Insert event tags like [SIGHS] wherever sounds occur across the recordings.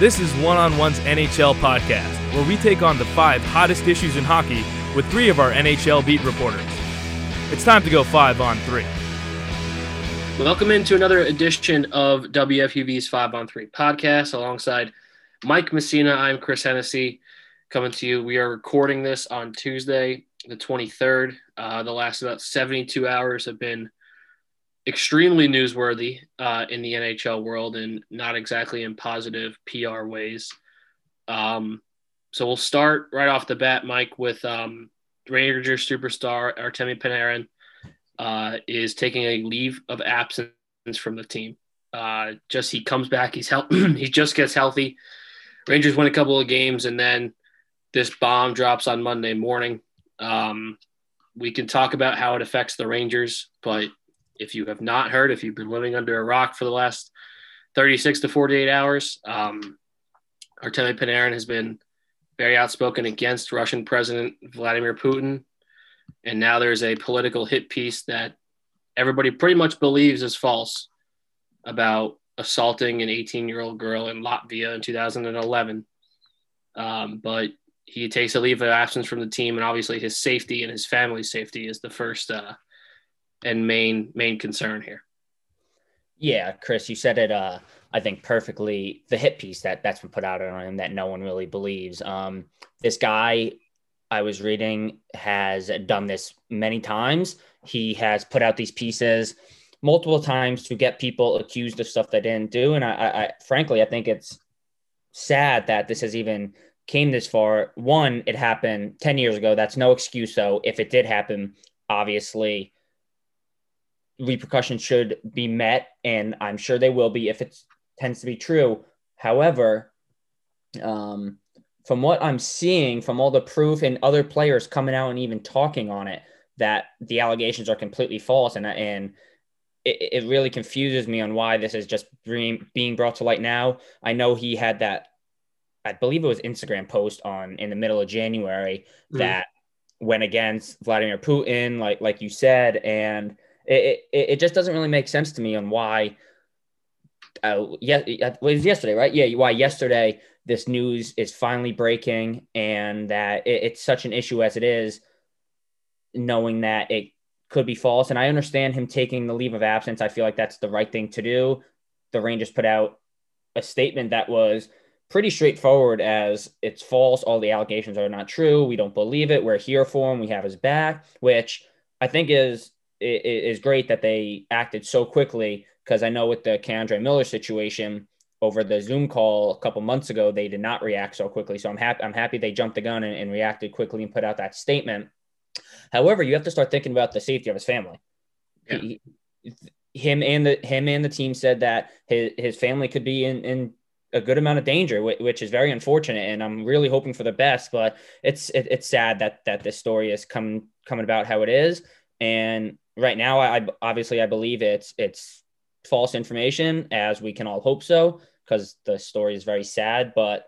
This is One on One's NHL podcast, where we take on the five hottest issues in hockey with three of our NHL beat reporters. It's time to go five on three. Welcome into another edition of WFUV's Five on Three podcast alongside Mike Messina. I'm Chris Hennessy coming to you. We are recording this on Tuesday, the 23rd. Uh, the last about 72 hours have been extremely newsworthy uh, in the NHL world and not exactly in positive PR ways. Um, so we'll start right off the bat, Mike, with um, Rangers superstar Artemi Panarin uh, is taking a leave of absence from the team. Uh, just he comes back, he's [CLEARS THROAT] he just gets healthy. Rangers win a couple of games, and then this bomb drops on Monday morning. Um, we can talk about how it affects the Rangers, but if you have not heard, if you've been living under a rock for the last 36 to 48 hours, um, Artemi Panarin has been very outspoken against Russian President Vladimir Putin. And now there's a political hit piece that everybody pretty much believes is false about assaulting an 18 year old girl in Latvia in 2011. Um, but he takes a leave of absence from the team, and obviously his safety and his family's safety is the first uh, and main main concern here. Yeah, Chris, you said it. Uh, I think perfectly. The hit piece that that's been put out on him that no one really believes. Um, this guy, I was reading, has done this many times. He has put out these pieces multiple times to get people accused of stuff they didn't do, and I, I, I frankly, I think it's sad that this has even came this far. One, it happened 10 years ago. That's no excuse, though. If it did happen, obviously, repercussions should be met, and I'm sure they will be if it tends to be true. However, um, from what I'm seeing, from all the proof and other players coming out and even talking on it, that the allegations are completely false, and and it, it really confuses me on why this is just being being brought to light now. I know he had that, I believe it was Instagram post on in the middle of January mm. that went against Vladimir Putin, like like you said, and it, it, it just doesn't really make sense to me on why. Uh, yeah, it was yesterday, right? Yeah, why yesterday this news is finally breaking, and that it, it's such an issue as it is, knowing that it could be false. And I understand him taking the leave of absence. I feel like that's the right thing to do. The Rangers put out a statement that was pretty straightforward as it's false. All the allegations are not true. We don't believe it. We're here for him. We have his back, which I think is it is great that they acted so quickly because I know with the K'Andre Miller situation over the Zoom call a couple months ago, they did not react so quickly. So I'm happy. I'm happy they jumped the gun and, and reacted quickly and put out that statement. However, you have to start thinking about the safety of his family. Yeah. He, him and the him and the team said that his, his family could be in, in a good amount of danger, which is very unfortunate. And I'm really hoping for the best. But it's it, it's sad that that this story is come coming about how it is. And right now, I obviously I believe it's it's false information, as we can all hope so, because the story is very sad. But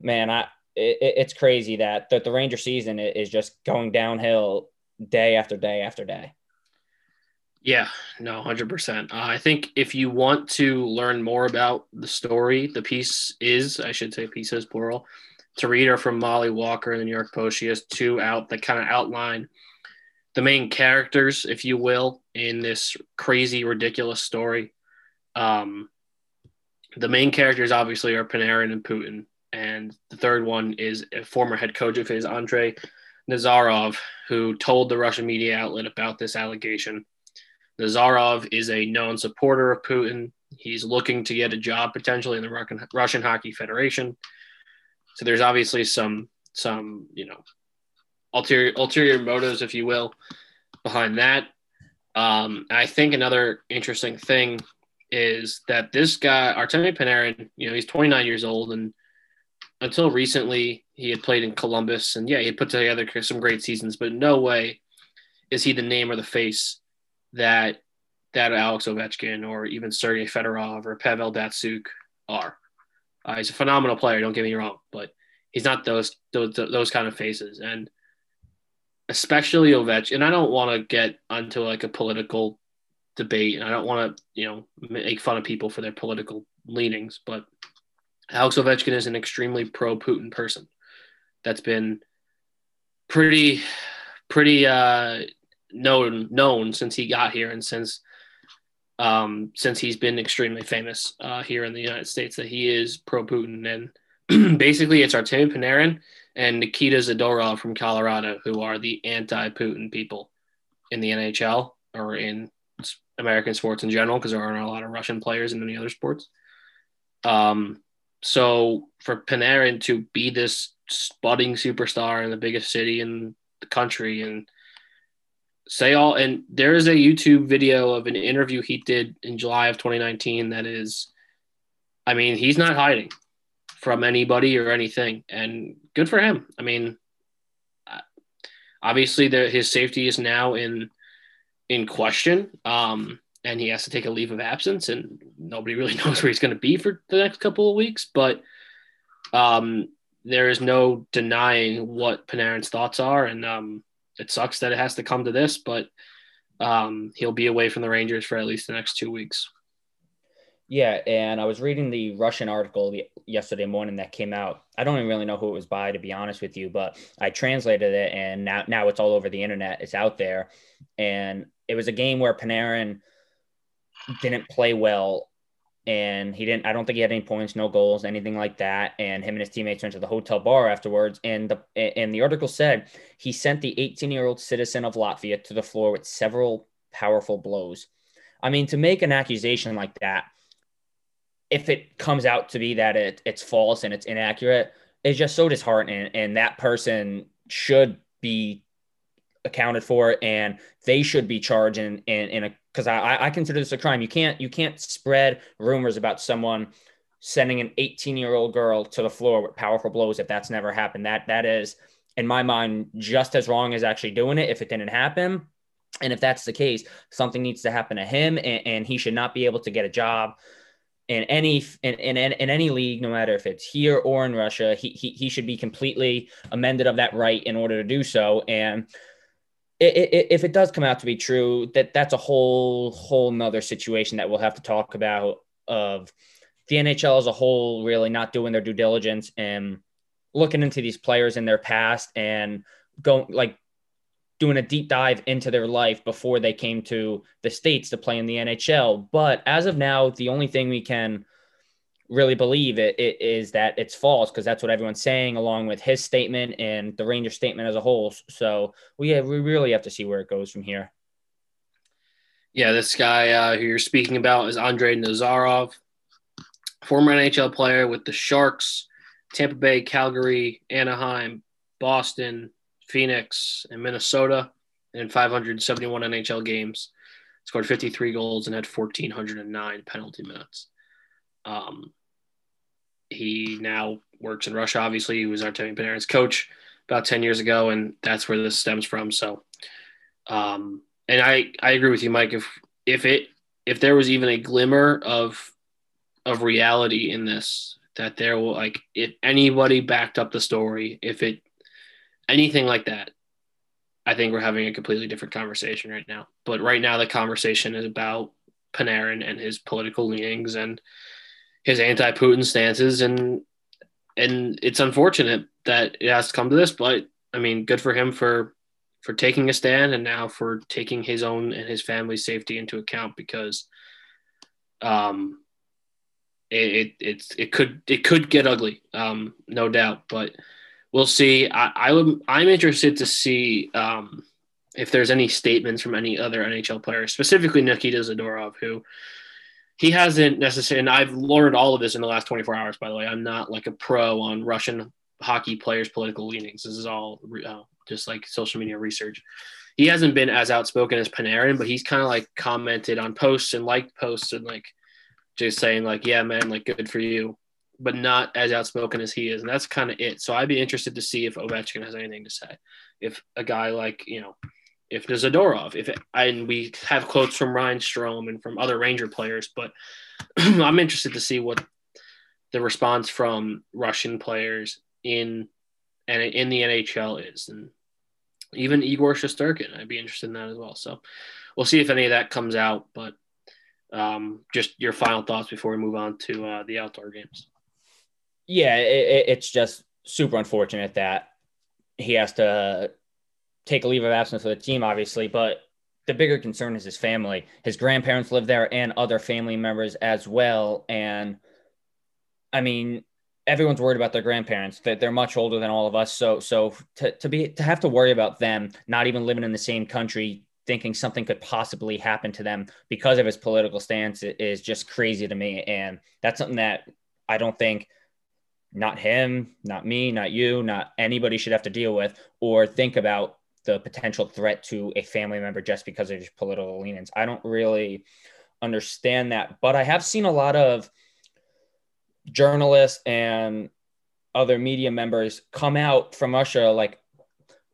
man, I it, it's crazy that that the Ranger season is just going downhill day after day after day. Yeah, no, hundred uh, percent. I think if you want to learn more about the story, the piece is I should say pieces plural. To read are from Mollie Walker in the New York Post. She has two out that kind of outline the main characters, if you will, in this crazy, ridiculous story. Um, the main characters obviously are Panarin and Putin, and the third one is a former head coach of his, Andrei Nazarov, who told the Russian media outlet about this allegation. Nazarov is a known supporter of Putin. He's looking to get a job potentially in the Russian Hockey Federation. So there's obviously some some you know ulterior ulterior motives, if you will, behind that. Um, I think another interesting thing is that this guy Artemi Panarin, you know, he's 29 years old, and until recently he had played in Columbus, and yeah, he put together some great seasons, but no way is he the name or the face that that Alex Ovechkin or even Sergei Fedorov or Pavel Datsyuk are. Uh, he's a phenomenal player, don't get me wrong, but he's not those those those kind of faces. And especially Ovechkin. And I don't want to get onto like a political debate, and I don't want to, you know, make fun of people for their political leanings, but Alex Ovechkin is an extremely pro Putin person. That's been pretty pretty uh, known known since he got here and since um, since he's been extremely famous uh, here in the United States that he is pro Putin and [CLEARS THROAT] basically it's Artemi Panarin and Nikita Zadorov from Colorado who are the anti Putin people in the NHL or in American sports in general because there aren't a lot of Russian players in any other sports. Um, so for Panarin to be this budding superstar in the biggest city in the country and say all and there is a YouTube video of an interview he did in July of 2019 that is I mean he's not hiding from anybody or anything and good for him. I mean obviously the, his safety is now in in question um and he has to take a leave of absence and nobody really [LAUGHS] knows where he's going to be for the next couple of weeks but um there is no denying what Panarin's thoughts are and um it sucks that it has to come to this, but um, he'll be away from the Rangers for at least the next two weeks. Yeah, and I was reading the Russian article yesterday morning that came out. I don't even really know who it was by, to be honest with you, but I translated it, and now now it's all over the internet. It's out there, and it was a game where Panarin didn't play well and he didn't i don't think he had any points no goals anything like that and him and his teammates went to the hotel bar afterwards and the and the article said he sent the 18 year old citizen of latvia to the floor with several powerful blows i mean to make an accusation like that if it comes out to be that it, it's false and it's inaccurate it's just so disheartening and that person should be accounted for and they should be charged in, in, in a because I, I consider this a crime. You can't you can't spread rumors about someone sending an 18 year old girl to the floor with powerful blows if that's never happened. That that is in my mind just as wrong as actually doing it if it didn't happen. And if that's the case, something needs to happen to him, and, and he should not be able to get a job in any in, in, in any league, no matter if it's here or in Russia. He, he he should be completely amended of that right in order to do so. And if it does come out to be true, that that's a whole whole nother situation that we'll have to talk about of the NHL as a whole really not doing their due diligence and looking into these players in their past and going like doing a deep dive into their life before they came to the states to play in the NHL. But as of now, the only thing we can really believe it, it is that it's false because that's what everyone's saying along with his statement and the ranger statement as a whole so we have, we really have to see where it goes from here yeah this guy uh, who you're speaking about is Andre nazarov former nhl player with the sharks tampa bay calgary anaheim boston phoenix and minnesota in 571 nhl games scored 53 goals and had 1409 penalty minutes um, he now works in Russia. Obviously, he was Artemi Panarin's coach about 10 years ago, and that's where this stems from. So, um, and I, I agree with you, Mike. If, if it, if there was even a glimmer of, of reality in this, that there will like, if anybody backed up the story, if it, anything like that, I think we're having a completely different conversation right now. But right now, the conversation is about Panarin and his political leanings and, his anti-Putin stances, and and it's unfortunate that it has to come to this. But I mean, good for him for for taking a stand and now for taking his own and his family's safety into account because um it, it it's it could it could get ugly um no doubt but we'll see i i would i'm interested to see um if there's any statements from any other nhl players specifically nikita zadorov who he hasn't necessarily, and I've learned all of this in the last 24 hours, by the way. I'm not like a pro on Russian hockey players' political leanings. This is all uh, just like social media research. He hasn't been as outspoken as Panarin, but he's kind of like commented on posts and liked posts and like just saying, like, yeah, man, like good for you, but not as outspoken as he is. And that's kind of it. So I'd be interested to see if Ovechkin has anything to say. If a guy like, you know, if there's Zadorov, if it, and we have quotes from Ryan Strome and from other Ranger players, but [CLEARS THROAT] I'm interested to see what the response from Russian players in and in the NHL is, and even Igor Shesterkin, I'd be interested in that as well. So we'll see if any of that comes out. But um, just your final thoughts before we move on to uh, the outdoor games. Yeah, it, it's just super unfortunate that he has to take a leave of absence for the team, obviously, but the bigger concern is his family. His grandparents live there and other family members as well. And I mean, everyone's worried about their grandparents that they're much older than all of us. So, so to, to be, to have to worry about them, not even living in the same country, thinking something could possibly happen to them because of his political stance is just crazy to me. And that's something that I don't think not him, not me, not you, not anybody should have to deal with or think about the potential threat to a family member just because of his political leanings. I don't really understand that, but I have seen a lot of journalists and other media members come out from Russia, like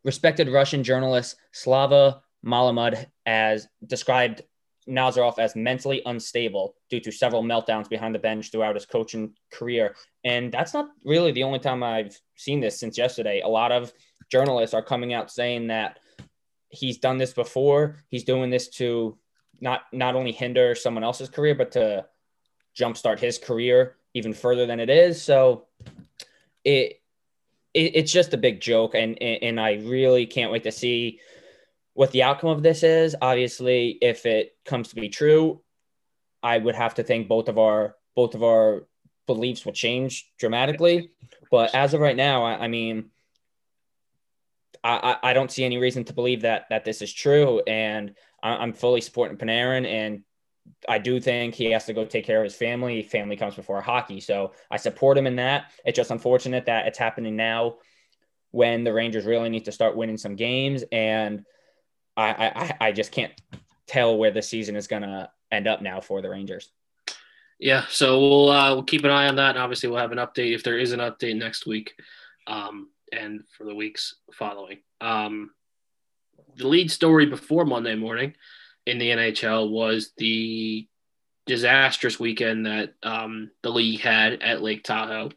respected Russian journalist Slava Malamud as described Nazarov as mentally unstable due to several meltdowns behind the bench throughout his coaching career. And that's not really the only time I've seen this since yesterday. A lot of journalists are coming out saying that he's done this before. He's doing this to not not only hinder someone else's career, but to jumpstart his career even further than it is. So it, it it's just a big joke, and and I really can't wait to see what the outcome of this is. Obviously, if it comes to be true, I would have to think both of our both of our beliefs will change dramatically. But as of right now, I, I mean, I, I don't see any reason to believe that that this is true, and I'm fully supporting Panarin, and I do think he has to go take care of his family. Family comes before hockey, so I support him in that. It's just unfortunate that it's happening now when the Rangers really need to start winning some games, and I I, I just can't tell where the season is going to end up now for the Rangers. Yeah, so we'll uh, we'll keep an eye on that, and obviously we'll have an update if there is an update next week. Um, and for the weeks following. Um, the lead story before Monday morning in the NHL was the disastrous weekend that um, the league had at Lake Tahoe.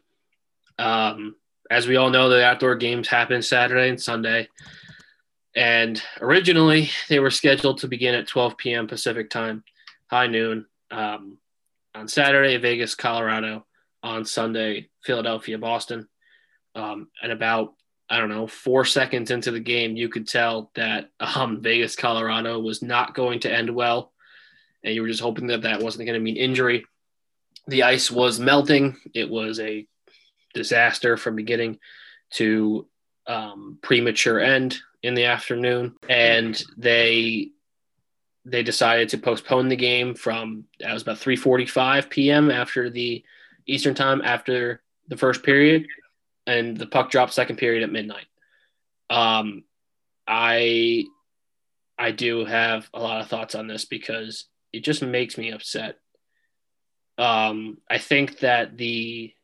Um, as we all know, the outdoor games happen Saturday and Sunday. And originally, they were scheduled to begin at 12 p.m. Pacific time, high noon. Um, on Saturday, Vegas, Colorado. On Sunday, Philadelphia, Boston. Um, and about I don't know four seconds into the game, you could tell that um, Vegas, Colorado was not going to end well, and you were just hoping that that wasn't going to mean injury. The ice was melting. It was a disaster from beginning to um, premature end in the afternoon, and they they decided to postpone the game from that was about 3:45 p.m. after the Eastern time after the first period and the puck dropped second period at midnight. Um, I I do have a lot of thoughts on this because it just makes me upset. Um, I think that the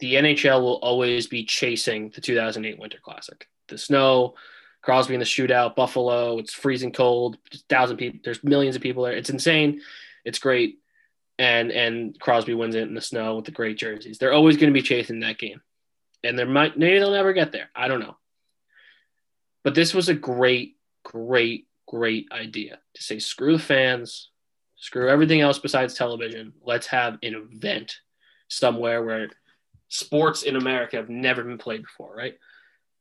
the NHL will always be chasing the 2008 Winter Classic. The snow, Crosby in the shootout, Buffalo. It's freezing cold. Thousand people. There's millions of people there. It's insane. It's great. And and Crosby wins it in the snow with the great jerseys. They're always going to be chasing that game and there might maybe they'll never get there. I don't know. But this was a great, great, great idea to say screw the fans, screw everything else besides television. Let's have an event somewhere where sports in America have never been played before, right?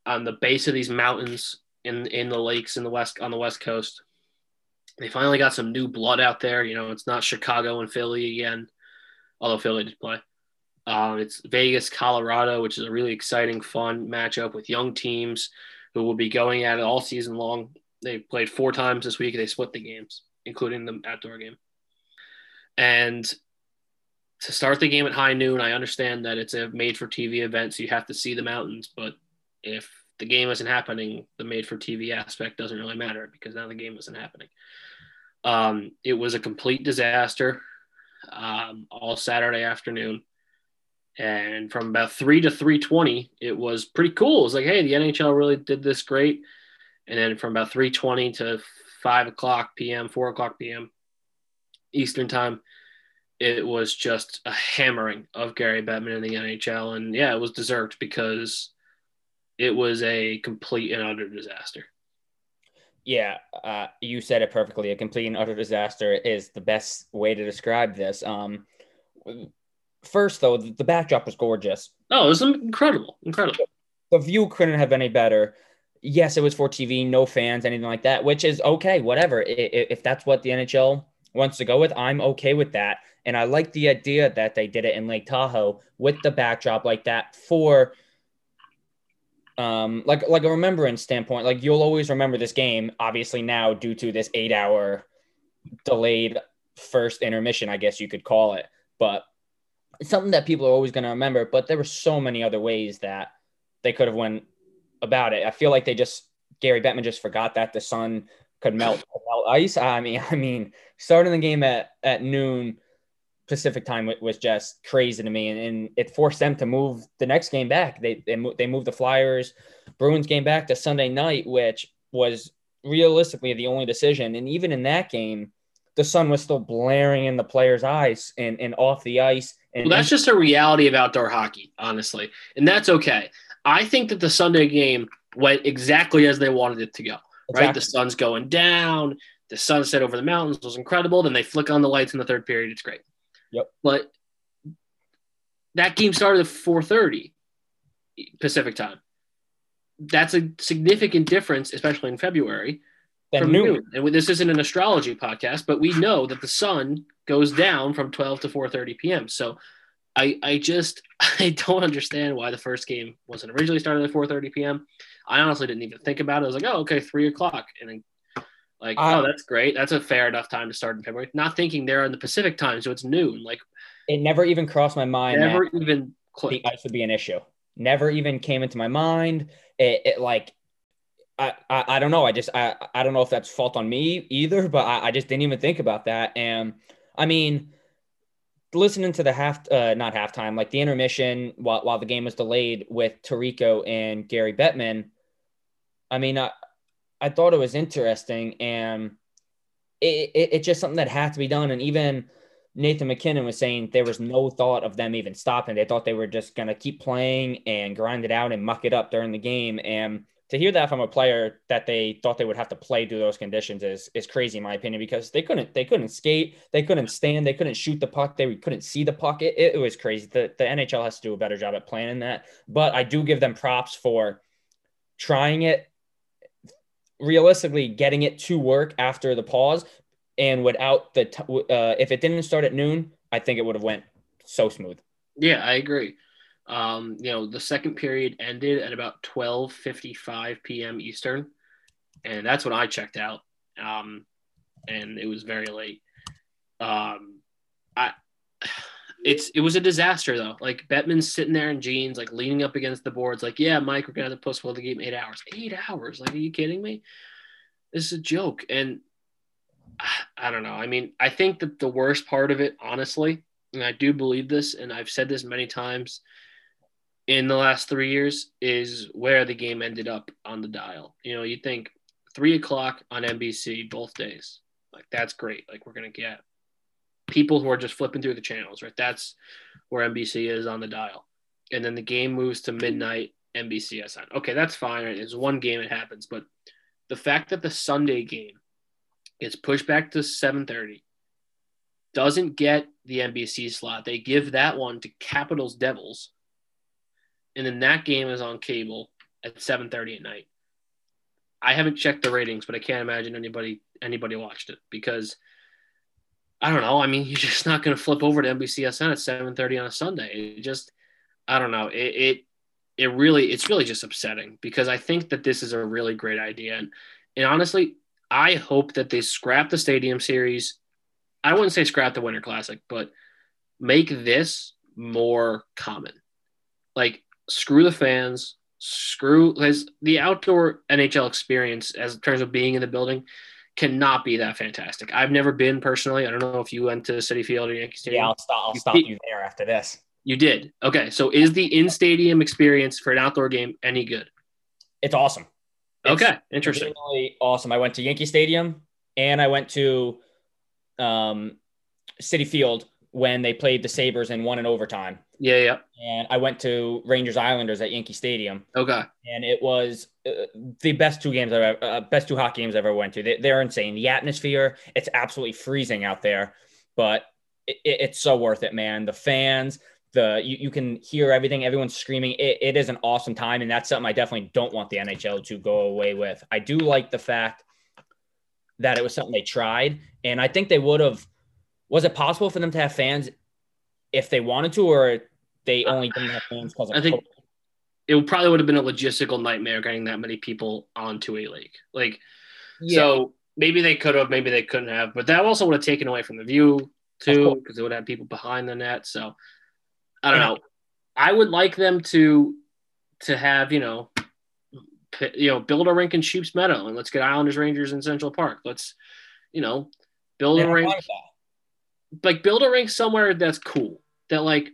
On the base of these mountains in in the lakes in the west on the west coast. They finally got some new blood out there. You know, it's not Chicago and Philly again, although Philly did play. Um, it's Vegas, Colorado, which is a really exciting, fun matchup with young teams who will be going at it all season long. They played four times this week. They split the games, including the outdoor game. And to start the game at high noon, I understand that it's a made for TV event, so you have to see the mountains. But if the game isn't happening, the made for TV aspect doesn't really matter because now the game isn't happening. Um, it was a complete disaster um, all Saturday afternoon. And from about three to three twenty, it was pretty cool. It was like, hey, the NHL really did this great. And then from about three twenty to five o'clock p.m., four o'clock p.m. Eastern time, it was just a hammering of Gary Bettman in the NHL. And yeah, it was deserved because it was a complete and utter disaster. Yeah, uh, you said it perfectly. A complete and utter disaster is the best way to describe this. Um, first though, the, the backdrop was gorgeous. Oh, it was incredible, incredible. The view couldn't have any better. Yes, it was for TV, no fans, anything like that, which is okay, whatever. If, if that's what the NHL wants to go with, I'm okay with that. And I like the idea that they did it in Lake Tahoe with the backdrop like that for um like like a remembrance standpoint. Like you'll always remember this game, obviously now due to this eight hour delayed first intermission, I guess you could call it. But it's something that people are always going to remember. But there were so many other ways that they could have went about it. I feel like they just Gary Bettman just forgot that the sun could melt, could melt ice. I mean, [LAUGHS] I mean, starting the game at at noon Pacific time was just crazy to me, and, and it forced them to move the next game back. They they, they moved the Flyers Bruins game back to Sunday night, which was realistically the only decision. And even in that game, the sun was still blaring in the players' eyes and, and off the ice. And well, that's just a reality of outdoor hockey, honestly. And that's okay. I think that the Sunday game went exactly as they wanted it to go. Exactly. Right? The sun's going down, the sunset over the mountains was incredible. Then they flick on the lights in the third period. It's great. Yep. But that game started at 4:30 Pacific time. That's a significant difference, especially in February from noon. noon. And this isn't an astrology podcast, but we know that the sun goes down from 12 to 4:30 p.m. So I I just [LAUGHS] I don't understand why the first game wasn't originally started at 4:30 p.m. I honestly didn't even think about it. I was like, oh, okay, three o'clock, and then like, oh, that's great. That's a fair enough time to start in February. Not thinking they're in the Pacific time, so it's noon. Like, it never even crossed my mind. Never even clicked. The ice would be an issue. Never even came into my mind. It, it like I, I, I don't know. I just I, I don't know if that's fault on me either, but I, I just didn't even think about that. And I mean, listening to the half uh, not halftime, like the intermission while while the game was delayed with Tirico and Gary Bettman. I mean, I I thought it was interesting, and it, it it's just something that had to be done. And even Nathan MacKinnon was saying there was no thought of them even stopping. They thought they were just gonna keep playing and grind it out and muck it up during the game. And to hear that from a player that they thought they would have to play through those conditions is is crazy in my opinion because they couldn't they couldn't skate they couldn't stand they couldn't shoot the puck they couldn't see the puck it, it, was crazy the, the NHL has to do a better job at planning that but I do give them props for trying it realistically getting it to work after the pause and without the t- uh, if it didn't start at noon I think it would have went so smooth yeah I agree um, you know, the second period ended at about 12:55 p.m. Eastern, and that's when I checked out. Um, and it was very late. Um, I, it's it was a disaster though. Like Bettman's sitting there in jeans, like leaning up against the boards, like, "Yeah, Mike, we're gonna have to postpone the game eight hours. Eight hours? Like, are you kidding me? This is a joke." And I don't know. I mean, I think that the worst part of it, honestly, and I do believe this, and I've said this many times in the last three years is where the game ended up on the dial. You know, you think three o'clock on NBC both days. Like that's great. Like we're gonna get people who are just flipping through the channels, right? That's where NBC is on the dial. And then the game moves to midnight NBCSN. Okay, that's fine. Right? It's one game, it happens. But the fact that the Sunday game gets pushed back to 7:30 doesn't get the NBC slot. They give that one to Capitals Devils and then that game is on cable at 7:30 at night. I haven't checked the ratings, but I can't imagine anybody anybody watched it because I don't know. I mean, [LAUGHS] you're just not going to flip over to NBCSN at 7:30 on a Sunday. It just I don't know. It, it it really it's really just upsetting because I think that this is a really great idea and and honestly, I hope that they scrap the Stadium Series. I wouldn't say scrap the Winter Classic, but make this more common. Like screw the fans, screw as the outdoor NHL experience as in terms of being in the building cannot be that fantastic. I've never been personally. I don't know if you went to Citi Field or Yankee Stadium. Yeah, I'll stop. I'll you stop you there after this. You did. Okay, so is the in-stadium experience for an outdoor game any good? It's awesome. It's okay, interesting. Really awesome. I went to Yankee Stadium and I went to um, Citi Field when they played the Sabres and won in overtime. Yeah, yeah. And I went to Rangers Islanders at Yankee Stadium. Okay. And it was uh, the best two games I've ever, uh, best two hockey games I've ever went to. They, they're insane. The atmosphere, it's absolutely freezing out there, but it, it's so worth it, man. The fans, the you, you can hear everything, everyone's screaming. It, it is an awesome time, and that's something I definitely don't want the NHL to go away with. I do like the fact that it was something they tried, and I think they would have. Was it possible for them to have fans if they wanted to, or they only didn't have fans because I think it probably would have been a logistical nightmare getting that many people onto a lake. Like, yeah. so maybe they could have, maybe they couldn't have, but that also would have taken away from the view too, because it would have people behind the net. So I don't yeah. know. I would like them to to have you know you know build a rink in Sheep's Meadow and let's get Islanders Rangers in Central Park. Let's you know build a rink like build a rink somewhere that's cool that like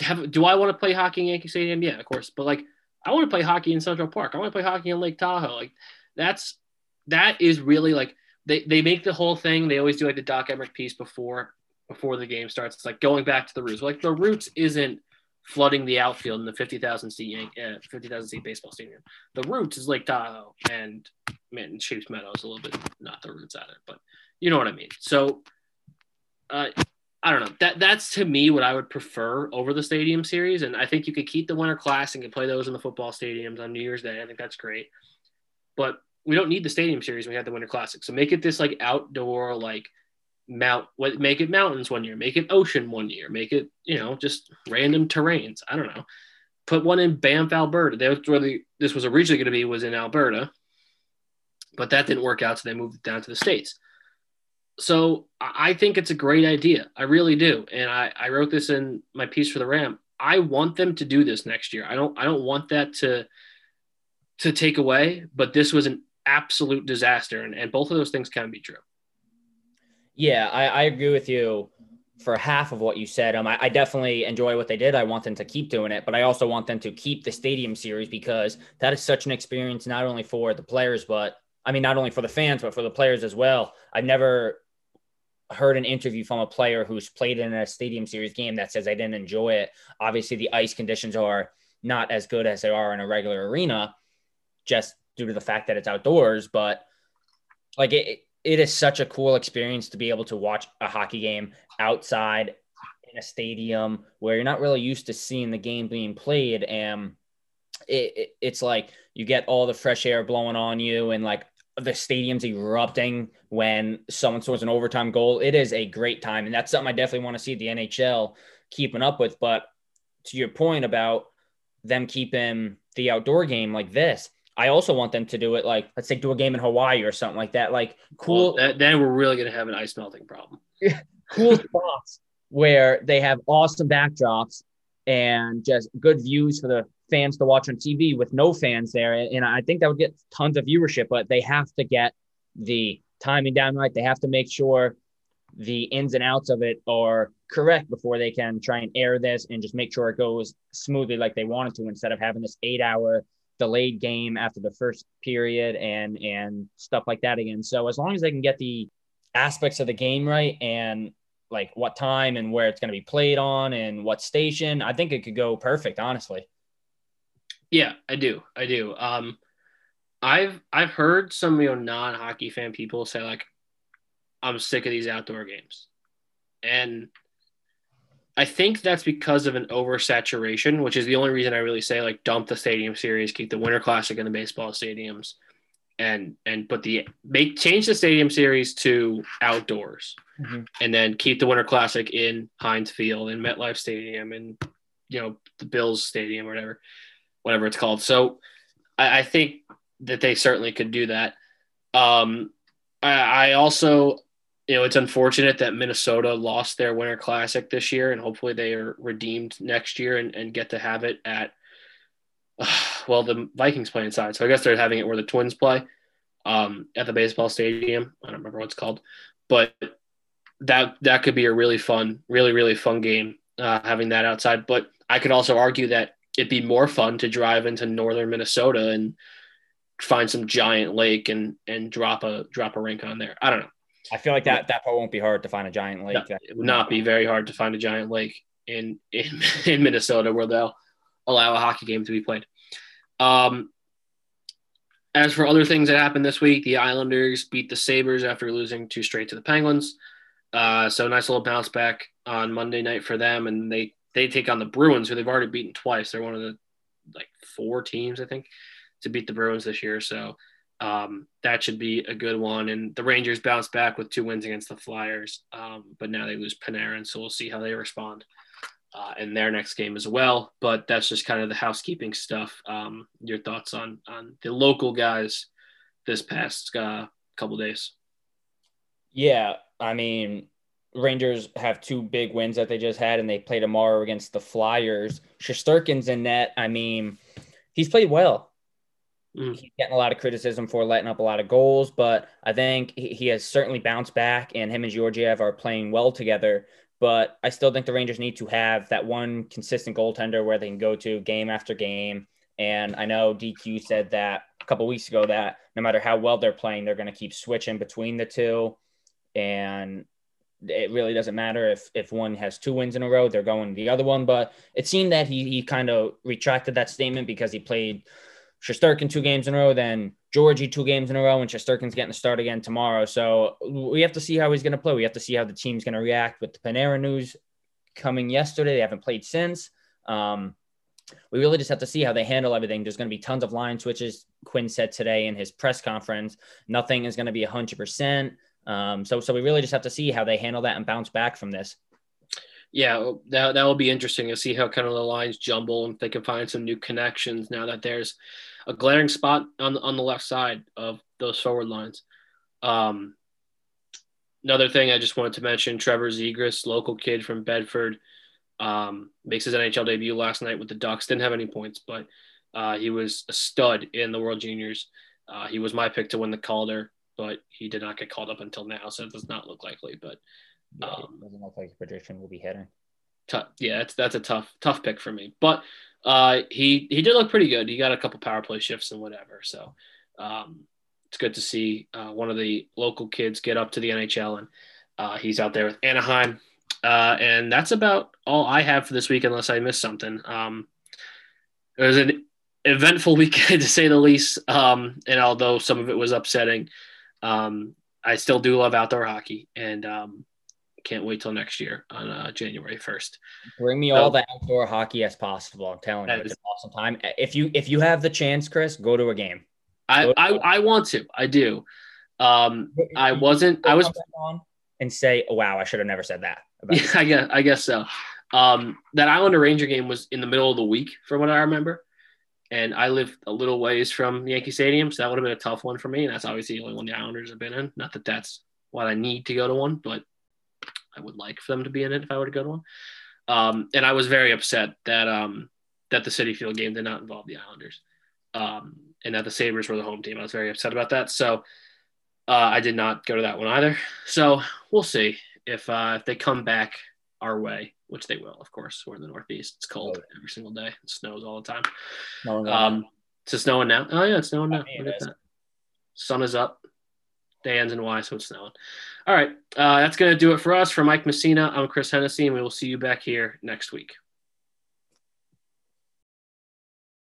have, do I want to play hockey in Yankee Stadium? Yeah, of course. But like, I want to play hockey in Central Park. I want to play hockey in Lake Tahoe. Like, that's that is really like they, they make the whole thing. They always do like the Doc Emrick piece before before the game starts. It's like going back to the roots. Like the roots isn't flooding the outfield in the fifty thousand seat uh, fifty thousand seat baseball stadium. The roots is Lake Tahoe and man, Sheep's Meadow is a little bit not the roots either, but you know what I mean. So. Uh, I don't know. That that's to me what I would prefer over the stadium series. And I think you could keep the Winter Classic and play those in the football stadiums on New Year's Day. I think that's great. But we don't need the stadium series we have the Winter Classic. So make it this like outdoor, like mount what make it mountains one year, make it ocean one year, make it, you know, just random terrains. I don't know. Put one in Banff, Alberta. That's where the, this was originally going to be was in Alberta. But that didn't work out, so they moved it down to the States so I think it's a great idea. I really do. And I, I wrote this in my piece for the Ram. I want them to do this next year. I don't I don't want that to to take away, but this was an absolute disaster. And, and both of those things can be true. Yeah, I, I agree with you for half of what you said. Um, I, I, definitely enjoy what they did. I want them to keep doing it, but I also want them to keep the stadium series because that is such an experience, not only for the players, but I mean, not only for the fans, but for the players as well. I've never heard an interview from a player who's played in a stadium series game that says I didn't enjoy it. Obviously, the ice conditions are not as good as they are in a regular arena, just due to the fact that it's outdoors. But like it, it is such a cool experience to be able to watch a hockey game outside in a stadium where you're not really used to seeing the game being played and it, it, it's like you get all the fresh air blowing on you and like the stadium's erupting when someone scores an overtime goal. It is a great time. And that's something I definitely want to see the NHL keeping up with. But to your point about them keeping the outdoor game like this, I also want them to do it like, let's say, do a game in Hawaii or something like that. Like, cool. Well, that, then we're really going to have an ice melting problem. [LAUGHS] cool spots where they have awesome backdrops and just good views for the fans to watch on TV with no fans there. And I think that would get tons of viewership, but they have to get the timing down right. They have to make sure the ins and outs of it are correct before they can try and air this and just make sure it goes smoothly like they wanted to instead of having this eight hour delayed game after the first period and and stuff like that again. So as long as they can get the aspects of the game right and like what time and where it's going to be played on and what station, I think it could go perfect, honestly. Yeah, I do. I do. Um, I've I've heard some you know non hockey fan people say like, I'm sick of these outdoor games, and I think that's because of an oversaturation, which is the only reason I really say like dump the stadium series, keep the Winter Classic in the baseball stadiums, and and put the make change the stadium series to outdoors, mm-hmm. and then keep the Winter Classic in Heinz Field and MetLife Stadium and you know the Bills Stadium or whatever whatever it's called. So I, I think that they certainly could do that. Um, I, I also, you know, it's unfortunate that Minnesota lost their Winter Classic this year, and hopefully they are redeemed next year and, and get to have it at, [SIGHS] well, the Vikings play inside. So I guess they're having it where the Twins play um, at the baseball stadium. I don't remember what it's called, but that that could be a really fun, really really fun game uh, having that outside. But I could also argue that it'd be more fun to drive into northern Minnesota and find some giant lake and and drop a drop a rink on there. I don't know. I feel like that that part won't be hard to find a giant lake. No, it would not be very hard to find a giant lake in in, [LAUGHS] in Minnesota where they'll allow a hockey game to be played. Um, as for other things that happened this week, the Islanders beat the Sabres after losing two straight to the Penguins. Uh, so nice little bounce back on Monday night for them, and they they take on the Bruins, who they've already beaten twice. They're one of the like four teams, I think, to beat the Bruins this year. So um, that should be a good one. And the Rangers bounce back with two wins against the Flyers, um, but now they lose Panarin, so we'll see how they respond uh, in their next game as well. But that's just kind of the housekeeping stuff. Um, your thoughts on on the local guys this past uh, couple days? Yeah, I mean, Rangers have two big wins that they just had, and they play tomorrow against the Flyers. Shesterkin's in net. I mean, he's played well. Mm. He's getting a lot of criticism for letting up a lot of goals, but I think he has certainly bounced back, and him and Georgiev are playing well together. But I still think the Rangers need to have that one consistent goaltender where they can go to game after game. And I know DQ said that a couple weeks ago that no matter how well they're playing, they're going to keep switching between the two. And it really doesn't matter if if one has two wins in a row, they're going the other one. But it seemed that he he kind of retracted that statement because he played Shesterkin two games in a row, then Georgie two games in a row, and Shesterkin's getting to start again tomorrow. So we have to see how he's going to play. We have to see how the team's going to react with the Panarin news coming yesterday. They haven't played since. Um, we really just have to see how they handle everything. There's going to be tons of line switches. Quinn said today in his press conference, nothing is going to be 100%. Um, so, so we really just have to see how they handle that and bounce back from this. Yeah, that, that will be interesting to see how kind of the lines jumble and if they can find some new connections now that there's a glaring spot on, on the left side of those forward lines. Um, another thing I just wanted to mention Trevor Zegras, local kid from Bedford, um, makes his NHL debut last night with the Ducks. Didn't have any points, but uh, he was a stud in the World Juniors. Uh, he was my pick to win the Calder, but he did not get called up until now, so it does not look likely. But yeah, um, doesn't look like prediction will be hitting. Tough, yeah, that's that's a tough tough pick for me. But uh, he he did look pretty good. He got a couple power play shifts and whatever. So um, it's good to see uh, one of the local kids get up to the NHL, and uh, he's out there with Anaheim. Uh, and that's about all I have for this week, unless I missed something. Um, it was an eventful [LAUGHS] weekend to say the least. Um, and although some of it was upsetting, um, I still do love outdoor hockey, and um, can't wait till next year on uh, January first. Bring me so, all the outdoor hockey as possible. I'm telling you, it's an awesome time. If you if you have the chance, Chris, go to a game. I I, I, want to. I do. Um, I wasn't. I was on and say, oh, "Wow, I should have never said that." [LAUGHS] yeah, I guess I guess so. Um, that Islander Ranger game was in the middle of the week, from what I remember, and I live a little ways from Yankee Stadium, so that would have been a tough one for me. And that's obviously the only one the Islanders have been in. Not that that's what I need to go to one, but I would like for them to be in it if I were to go to one. Um, and I was very upset that um, that the Citi Field game did not involve the Islanders, um, and that the Sabres were the home team. I was very upset about that. So uh, I did not go to that one either. So we'll see if uh, if they come back our way, which they will, of course. We're in the Northeast. It's cold oh. every single day. It snows all the time. um, it's snowing now. Oh yeah, it's snowing now. Look at that. Sun is up. Day ends in Y, so it's snowing. All right, uh, that's gonna do it for us. For Mike Messina, I'm Chris Hennessy, and we will see you back here next week.